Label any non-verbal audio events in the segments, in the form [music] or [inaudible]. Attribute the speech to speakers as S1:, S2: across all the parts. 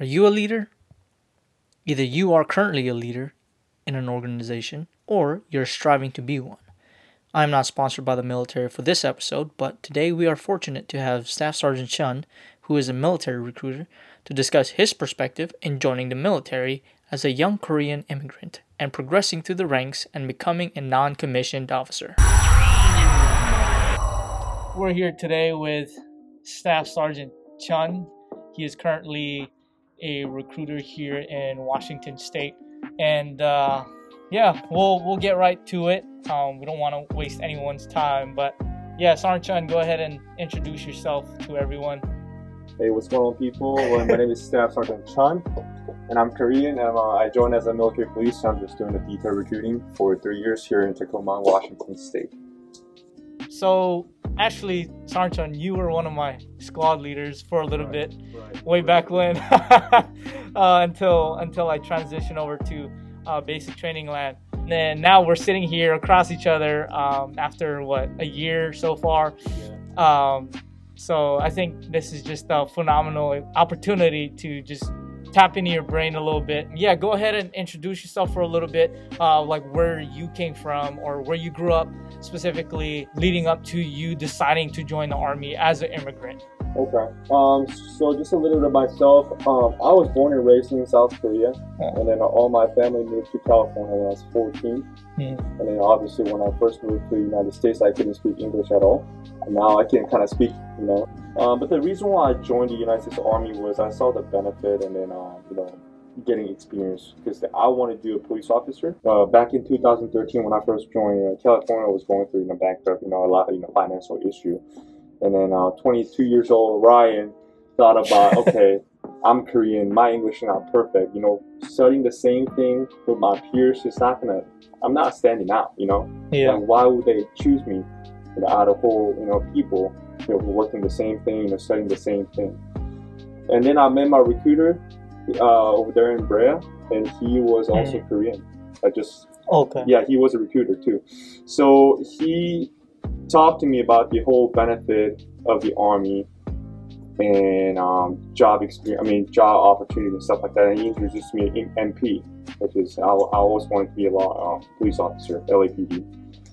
S1: Are you a leader? Either you are currently a leader in an organization or you're striving to be one. I'm not sponsored by the military for this episode, but today we are fortunate to have Staff Sergeant Cheon, who is a military recruiter, to discuss his perspective in joining the military as a young Korean immigrant and progressing through the ranks and becoming a non commissioned officer. We're here today with Staff Sergeant Cheon. He is currently a recruiter here in Washington State, and uh, yeah, we'll we'll get right to it. Um, we don't want to waste anyone's time, but yeah, Sergeant Cheon, go ahead and introduce yourself to everyone.
S2: Hey, what's going on, people? Well, my name is Staff Sergeant Cheon, and I'm Korean. And uh, I joined as a military police. So I'm just doing the detail recruiting for three years here in Tacoma, Washington State.
S1: So actually, Cheon, you were one of my squad leaders for a little
S2: Right,
S1: bit,
S2: right,
S1: way back when, [laughs] uh, until until I transitioned over to uh, basic training land. And then now we're sitting here across each other um, after what a year so far.
S2: Yeah.
S1: Um, so I think this is just a phenomenal opportunity to just tap into your brain a little bit. Yeah, go ahead and introduce yourself for a little bit, uh, like where you came from or where you grew up, specifically leading up to you deciding to join the army as an immigrant.
S2: Okay. Um. So just a little bit of myself. Um. I was born and raised in South Korea,
S1: Yeah.
S2: and then all my family moved to California when I was 14.
S1: Hmm.
S2: And then obviously when I first moved to the United States, I couldn't speak English at all. And now I can kind of speak, you know. Um, but the reason why I joined the United States Army was I saw the benefit and then, uh, you know, getting experience because I wanted to be a police officer. Uh, back in 2013, when I first joined, uh, California was going through, you know, bankrupt, you know, a lot of, you know, financial issue. And then uh, 22 years old Ryan thought about, [laughs] okay, I'm Korean, my English is not perfect. You know, studying the same thing with my peers is not gonna. I'm not standing out. You know,
S1: Yeah.
S2: and why would they choose me you know, out of whole you know people you know, who working the same thing, you know, studying the same thing? And then I met my recruiter uh, over there in Brea, and he was also Korean. I just
S1: Okay.
S2: yeah, he was a recruiter too. So he talked to me about the whole benefit of the army and um, job experience. I mean, job opportunity and stuff like that. And he introduced me to MP, which is I, I always wanted to be a law um, police officer, LAPD.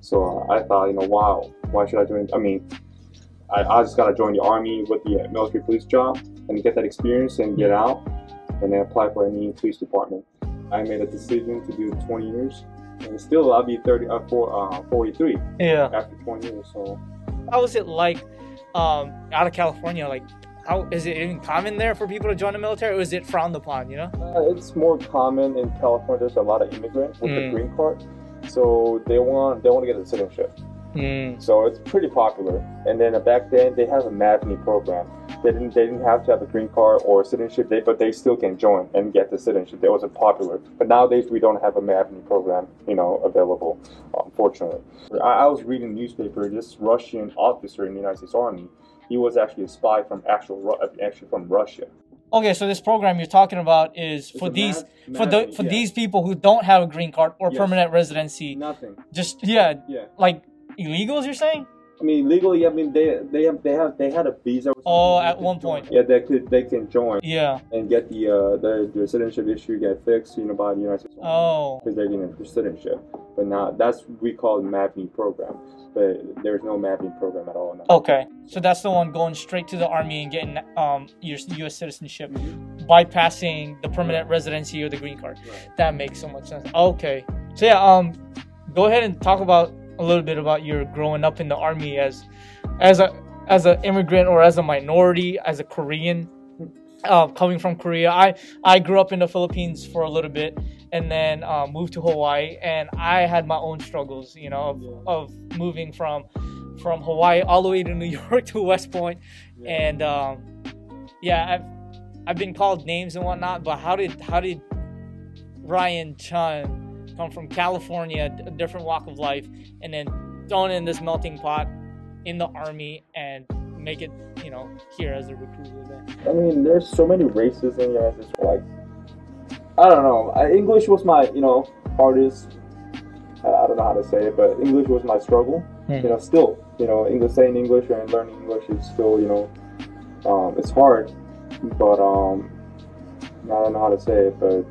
S2: So uh, I thought, you know, wow, why should I join? I mean, I, I just gotta join the army with the military police job and get that experience and get out, and then apply for any police department. I made a decision to do 20 years, and still I'll be 30, uh, four, uh, 43
S1: Yeah.
S2: after 20 years. So
S1: How is it like um, out of California? Like, how is it even common there for people to join the military, or is it frowned upon? You know?
S2: uh, it's more common in California. There's a lot of immigrants with
S1: Mm.
S2: the green card, so they want they want to get a citizenship.
S1: Mm.
S2: So it's pretty popular. And then uh, back then they have a MAVNI program. They didn't they didn't have to have a green card or citizenship, they, but they still can join and get the citizenship. That wasn't popular. But nowadays we don't have a MAVNI program, you know, available. Unfortunately, I, I was reading the newspaper. This Russian officer in the United States Army, he was actually a spy from actual actually from Russia.
S1: Okay, so this program you're talking about is for
S2: a
S1: these
S2: Mav-
S1: for the for
S2: yeah.
S1: these people who don't have a green card or
S2: Yes.
S1: permanent residency.
S2: Nothing.
S1: Just yeah,
S2: Yeah.
S1: like illegals. You're saying?
S2: I mean, legally, I mean, they they have they have they had a visa.
S1: Oh, at one point.
S2: Yeah, they could they can join
S1: Yeah.
S2: and get the uh the, the citizenship issue get fixed, you know, by the United States.
S1: Oh.
S2: Because they're getting citizenship, but now that's we call MAVNI program, but there's no MAVNI program at all now.
S1: Okay. So that's the one going straight to the army and getting um your U.S. citizenship,
S2: Mhm.
S1: bypassing the permanent residency or the green card.
S2: Right.
S1: That makes so much sense. Okay. So yeah, um, go ahead and talk about a little bit about your growing up in the army as, as a as an immigrant or as a minority, as a Korean, uh, coming from Korea. I I grew up in the Philippines for a little bit and then uh, moved to Hawaii, and I had my own struggles, you know, of,
S2: Yeah.
S1: of moving from from Hawaii all the way to New [laughs] York to West Point,
S2: Yeah.
S1: and um, yeah, I've I've been called names and whatnot, but how did how did Ryan Cheon come from California, a different walk of life, and then thrown in this melting pot in the army and make it, you know, here as a recruiter? There?
S2: I mean, there's so many races in the United States. Like, I don't know. English was my, you know, hardest. I, don't know how to say it, but English was my struggle.
S1: Hmm.
S2: You know, still, you know, English saying English and learning English is still, you know, um, it's hard. But um, I don't know how to say it, but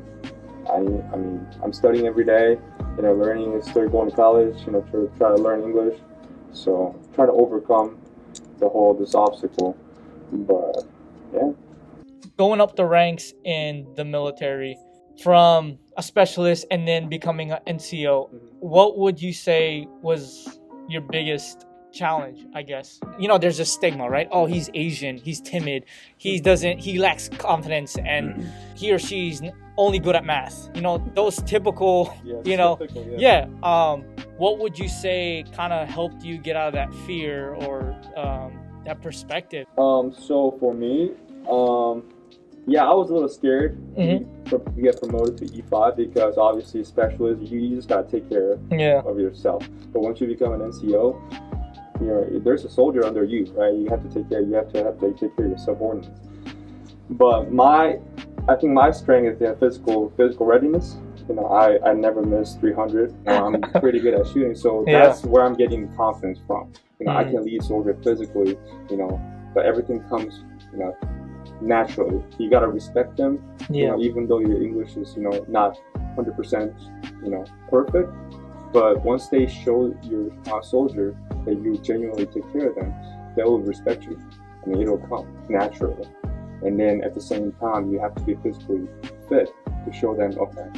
S2: I, I mean, I'm studying every day. You know, learning, still going to college. You know, to try to learn English. So try to overcome the whole this obstacle. But yeah.
S1: Going up the ranks in the military from a specialist and then becoming an NCO, mm-hmm. what would you say was your biggest challenge i guess. You know there's a stigma right? Oh he's asian he's timid he doesn't he lacks confidence and he or she's only good at math. You know those typical
S2: Yeah,
S1: you know
S2: typical,
S1: yeah. um what would you say kind of helped you get out of that fear or um that perspective?
S2: Um, so for me, um, yeah, I was a little scared
S1: Mhm.
S2: to to get promoted to E5 because obviously specialist, you, you just gotta take care
S1: yeah.
S2: of yourself. But once you become an NCO, you know, there's a soldier under you, right? You have to take care. You have to have to take care of your subordinates. But my, I think my strength is the physical physical readiness. You know, I, I never miss 300. You know, I'm [laughs] pretty good at shooting, so
S1: Yeah.
S2: that's where I'm getting confidence from. You know, I
S1: Mm.
S2: can lead soldier physically. You know, but everything comes, you know, naturally. You gotta respect them. You
S1: yeah
S2: know, even though your English is, you know, not 100%, you know, perfect, but once they show your uh, soldier that you genuinely take care of them, they will respect you. I mean, it'll come naturally. And then at the same time, you have to be physically fit to show them, okay,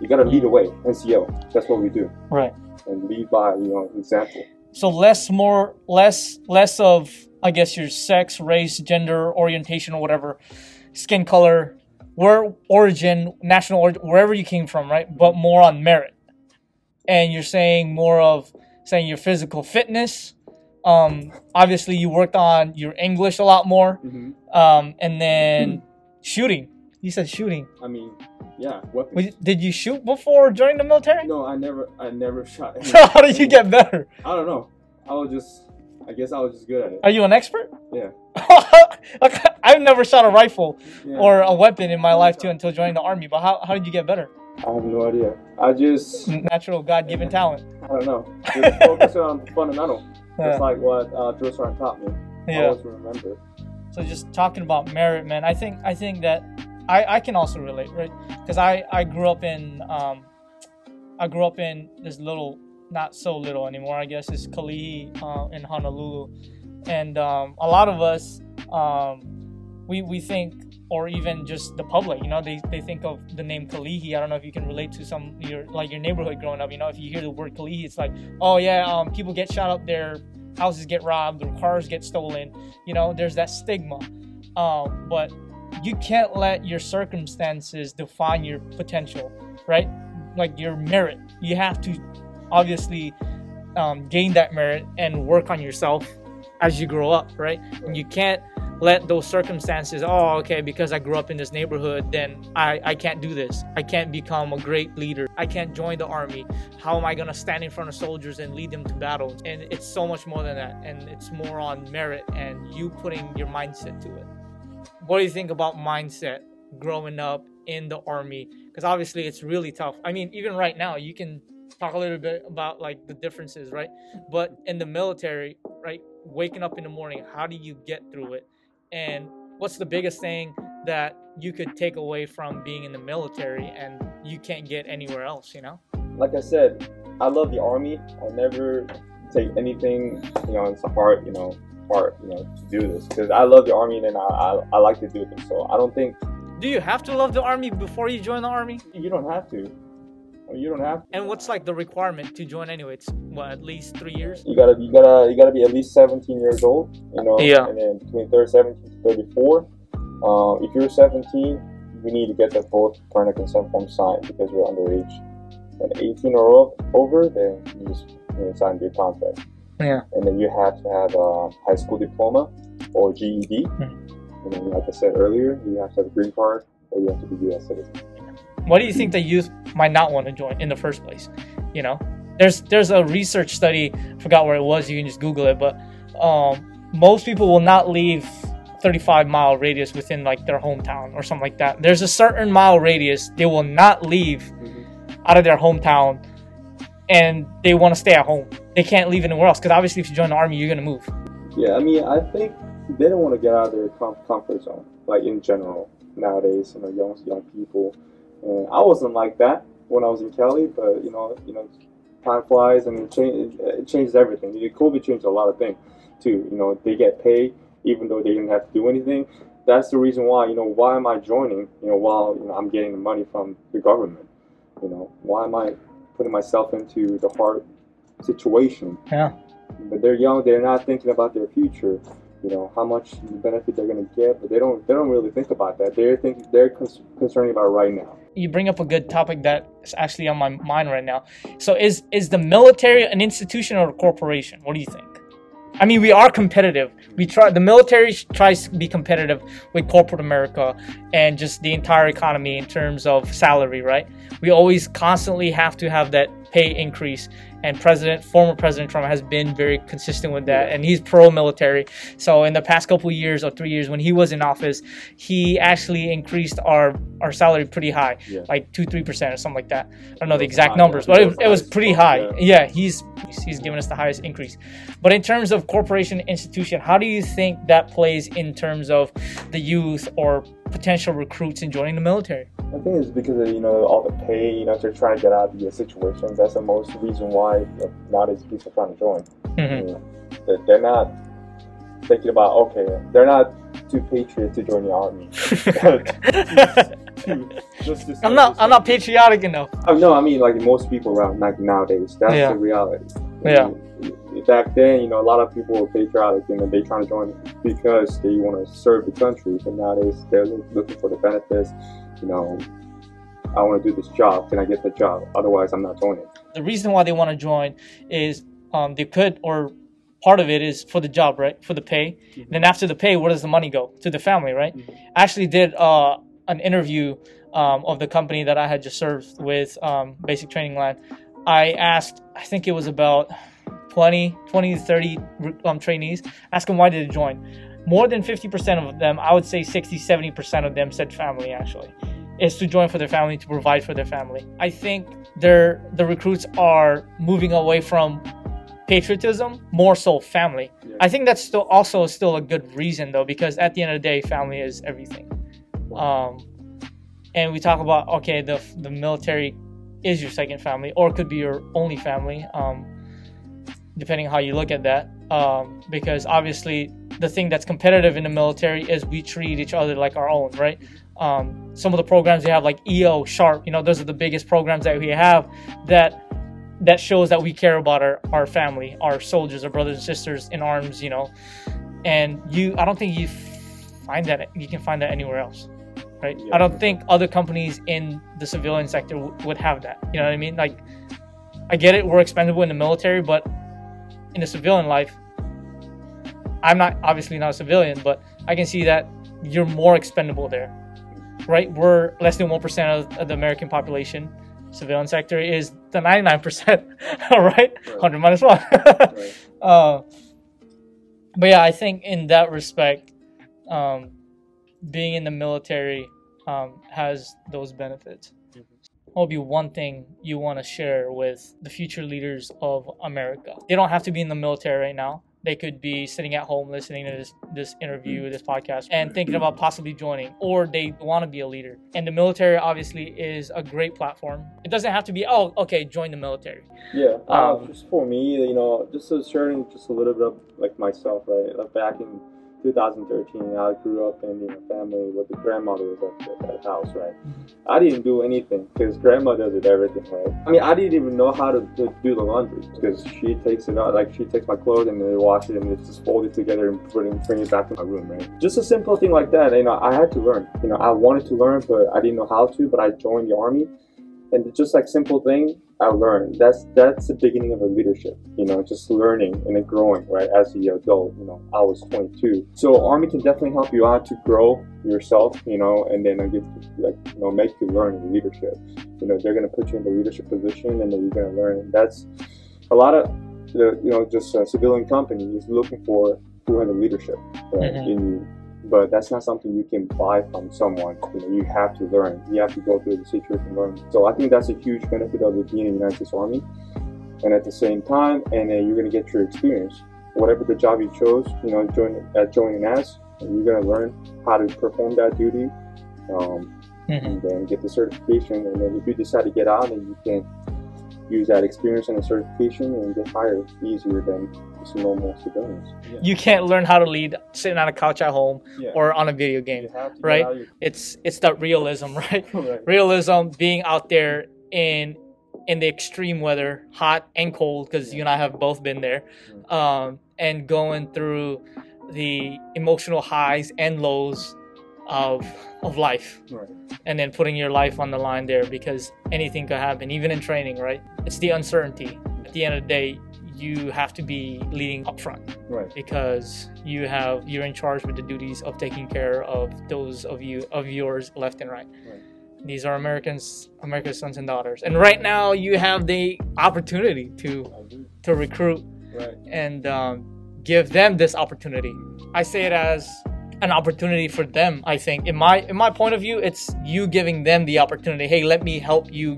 S2: you gotta lead the way, NCO. That's what we do,
S1: right
S2: and lead by, you know, example.
S1: so less more less less of i guess your sex race gender orientation or whatever skin color where origin national origin wherever you came from right but more on merit and you're saying more of saying your physical fitness um obviously you worked on your english a lot more
S2: hmm
S1: um and then shooting you said shooting
S2: I mean, yeah, weapons.
S1: Did you shoot before joining the military
S2: No, I never, I never [laughs] shot. [laughs]
S1: so how did you get better
S2: I don't know. I was just, I guess I was just good at it.
S1: are you an expert
S2: Yeah. [laughs]
S1: I've never shot a rifle
S2: Yeah.
S1: or a weapon in my life too until joining the army. But how, how did you get better?
S2: I have no idea. I just,
S1: Natural God given talent.
S2: I don't know. Just focus on fundamental. [laughs]
S1: Yeah.
S2: Like what uh, Drill Sergeant taught me. I
S1: yeah.
S2: always remember.
S1: So just talking about merit, man. I think I think that I, I can also relate, right? Because I, I grew up in um, I grew up in this little, not so little anymore, I guess, is Kalihi uh, in Honolulu, and um, a lot of us um, we we think or even just the public, you know, they, they think of the name Kalihi. I don't know if you can relate to some your like your neighborhood growing up. You know, if you hear the word Kalihi, it's like, oh yeah, um, people get shot up, their houses get robbed, their cars get stolen. You know, there's that stigma. Um, but you can't let your circumstances define your potential, right? Like your merit. You have to obviously um, gain that merit and work on yourself as you grow up, right? And you can't let those circumstances, oh, okay, because I grew up in this neighborhood, then I, I can't do this. I can't become a great leader. I can't join the army. How am I going to stand in front of soldiers and lead them to battle? And it's so much more than that. And it's more on merit and you putting your mindset to it. What do you think about mindset growing up in the army? Because obviously it's really tough. I mean, even right now, you can talk a little bit about like the differences, right? But in the military, right, waking up in the morning, how do you get through it? And what's the biggest thing that you could take away from being in the military and you can't get anywhere else, you know?
S2: Like I said, I love the army. I never take anything, you know, into heart, you know, heart, you know, to do this because I love the army and I, I, I like to do this. So I don't think
S1: Do you have to love the army before you join the army?
S2: you don't have to. I mean, you don't have. To.
S1: And what's like the requirement to join anyway? It's what, at least three years?
S2: You gotta, you gotta, you gotta be at least 17 years old, you know.
S1: Yeah.
S2: And then between 30, 17 to 34. Uh, if you're 17, we need to get the both parental consent form signed because we're underage. And 18 or o- over, then you just you know, sign your contract.
S1: Yeah.
S2: And then you have to have a high school diploma or GED.
S1: Mhm.
S2: And then, like I said earlier, you have to have a green card or you have to be U.S. citizen.
S1: Why do you think the youth might not want to join in the first place? You know, there's there's a research study. I forgot where it was. You can just Google it. But um, most people will not leave 35 mile radius within like their hometown or something like that. There's a certain mile radius they will not leave out of their hometown, and they want to stay at home. They can't leave anywhere else because obviously, if you join the army, you're gonna move.
S2: Yeah, I mean, I think they don't want to get out of their comfort zone, like in general. nowadays. You know, young young people, and I wasn't like that when I was in Cali, but you know, you know, time flies and it, change, it changes everything. COVID changed a lot of things too. You know, they get paid even though they didn't have to do anything. That's the reason why. You know, why am I joining? You know, while you know, I'm getting the money from the government. You know, why am I putting myself into the hard situation?
S1: Yeah.
S2: But they're young. They're not thinking about their future. You know how much benefit they're going to get, but they don't. They don't really think about that. They're thinking. They're cons- concerned about right now
S1: you bring up a good topic that is actually on my mind right now. So is is the military an institution or a corporation? What do you think? I mean, we are competitive. We try. The military tries to be competitive with corporate America and just the entire economy in terms of salary, right? We always constantly have to have that pay increase. And president former president trump has been very consistent with that. And he's pro-military. So in the past couple years or three years when he was in office he actually increased our our salary pretty high. Yeah. like two three percent or something like that. I don't know the exact high, numbers but it, it was pretty high. Yeah. yeah he's he's given us the highest increase. But in terms of corporation institution how do you think that plays in terms of the youth or potential recruits in joining the military
S2: I think it's because of you know all the pay. You know, they're trying to get out of these situations. That's the most reason why you know, nowadays people are trying to join. Mm-hmm. You know, they're not thinking about okay, they're not too patriotic to join the army. [laughs]
S1: just, just, I'm not. I'm not patriotic enough.
S2: Oh, no, I mean like most people around like nowadays. That's yeah. the reality.
S1: Yeah.
S2: back then, you know, a lot of people were patriotic and you know, they trying to join because they want to serve the country. But nowadays, they're looking for the benefits you know, I want to do this job. Can I get the job? Otherwise, I'm not joining.
S1: The reason why they want to join is um, they could, or part of it is for the job, right? For the pay. Mm-hmm. Then after the pay, where does the money go? To the family, right? Mm-hmm. I actually did uh, an interview um, of the company that I had just served with, um, Basic Training Land. I asked, I think it was about 20, 20 to 30 um, trainees, ask them why did they join. More than 50% of them, I would say 60, 70% of them said family actually is to join for their family to provide for their family. I think they're, the recruits are moving away from patriotism, more so family. Yeah. I think that's still also still a good reason though, because at the end of the day, family is everything. Um, and we talk about okay, the the military is your second family, or could be your only family, um, depending how you look at that. Um, because obviously, the thing that's competitive in the military is we treat each other like our own, right? Um, some of the programs we have like EO, Sharp, you know, those are the biggest programs that we have that that shows that we care about our, our family, our soldiers, our brothers and sisters in arms, you know. And you, I don't think you find that you can find that anywhere else, right? Yeah. I don't think other companies in the civilian sector w- would have that. You know what I mean? Like, I get it, we're expendable in the military, but in the civilian life, I'm not obviously not a civilian, but I can see that you're more expendable there right? We're less than 1% of, of the American population. Civilian sector is the 99%, [laughs] all right? 100 minus 1. [laughs] right. uh, but yeah, I think in that respect, um, being in the military um, has those benefits. Mm-hmm. What would be one thing you want to share with the future leaders of America? They don't have to be in the military right now they could be sitting at home listening to this this interview, this podcast, and thinking about possibly joining, or they want to be a leader. And the military obviously is a great platform. It doesn't have to be oh okay, join the military.
S2: Yeah, uh, um, just for me, you know, just sharing just a little bit of like myself, right? Like back in 2013, I grew up in a family with the grandmother at the, at the house, right? I didn't do anything because grandma does it everything, right? I mean, I didn't even know how to, to do the laundry because she takes it out, like she takes my clothes and they wash it and it's just fold it together and put it, bring it back to my room, right? Just a simple thing like that, you know, I had to learn. You know, I wanted to learn, but I didn't know how to, but I joined the army and just like simple thing I learned. That's that's the beginning of a leadership. You know, just learning and growing right as a adult. You know, I was 22, so Army can definitely help you out to grow yourself. You know, and then give like you know make you learn leadership. You know, they're gonna put you in the leadership position, and then you're gonna learn. And that's a lot of the you know just a civilian company is looking for who has a leadership right, mm-hmm. in but that's not something you can buy from someone. You know, you have to learn. You have to go through the situation and learn. So I think that's a huge benefit of being in the United States Army. And at the same time, and then you're gonna get your experience. Whatever the job you chose, you know, join at joining as, and you're gonna learn how to perform that duty um,
S1: Mhm.
S2: and then get the certification. And then if you decide to get out, then you can use that experience and the certification and get hired easier than just normal civilians. Yeah.
S1: You can't learn how to lead sitting on a couch at home
S2: Yeah.
S1: or on a video game.
S2: you have to get
S1: right?
S2: your-
S1: It's it's that realism, [laughs] right? [laughs]
S2: right.
S1: Realism being out there in in the extreme weather, hot and cold, because you and I have both been there, um, and going through the emotional highs and lows of of life.
S2: Right.
S1: and then putting your life on the line there because anything could happen, even in training, right? It's the uncertainty. At the end of the day, you have to be leading up front
S2: Right.
S1: because you have you're in charge with the duties of taking care of those of you of yours left and right.
S2: Right.
S1: These are Americans, America's sons and daughters, and right now you have the opportunity to to recruit
S2: Right.
S1: and um, give them this opportunity. I say it as an opportunity for them. I think, in my in my point of view, it's you giving them the opportunity. Hey, let me help you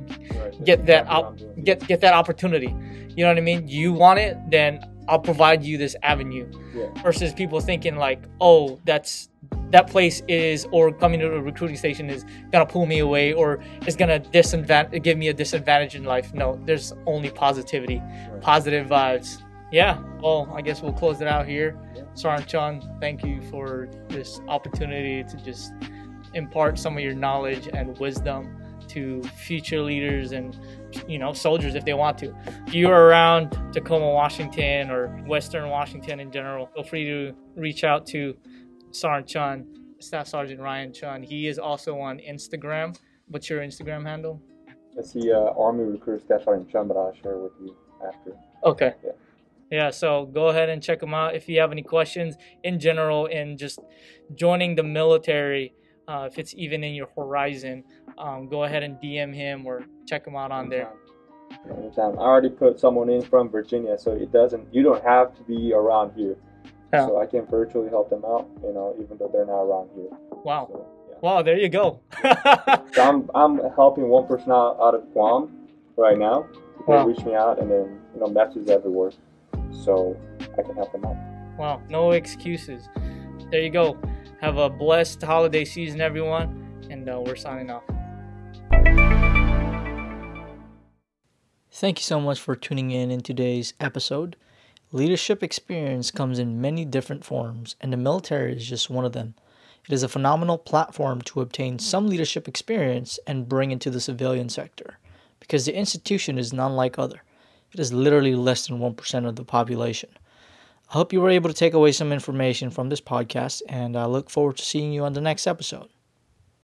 S2: Right.
S1: get that op- get get that opportunity. You know what I mean? You want it, then I'll provide you this avenue.
S2: Yeah.
S1: Versus people thinking like, oh, that's that place is or coming to a recruiting station is gonna pull me away or is gonna disadvantage give me a disadvantage in life. No, there's only positivity,
S2: Right.
S1: positive vibes. Yeah. Well, I guess we'll close it out here.
S2: Yeah.
S1: Saran Cheon, thank you for this opportunity to just impart some of your knowledge and wisdom to future leaders and you know soldiers if they want to. If you're around Tacoma, Washington, or Western Washington in general, feel free to reach out to Saran Cheon, Staff Sergeant Ryan Cheon. He is also on Instagram. What's your Instagram handle?
S2: That's the uh, Army Recruiter Staff Sergeant Cheon, but I'll share with you after.
S1: Okay.
S2: Yeah.
S1: Yeah, so go ahead and check them out if you have any questions in general in just joining the military. Uh, if it's even in your horizon, um, go ahead and DM him or check him out on there.
S2: Anytime. I already put someone in from Virginia, so it doesn't. You don't have to be around here.
S1: Yeah.
S2: So I can virtually help them out, you know, even though they're not around here.
S1: Wow.
S2: So, yeah.
S1: Wow, there you go. [laughs]
S2: So I'm I'm helping one person out, out of Guam right now. They
S1: Wow.
S2: reach me out, and then you know messages everywhere, so I can help them out.
S1: wow, no excuses. There you go. Have a blessed holiday season, everyone, and uh, we're signing off. Thank you so much for tuning in in today's episode. Leadership experience comes in many different forms, and the military is just one of them. It is a phenomenal platform to obtain some leadership experience and bring into the civilian sector, because the institution is none like other. It is literally less than 1% of the population. I hope you were able to take away some information from this podcast, and I look forward to seeing you on the next episode.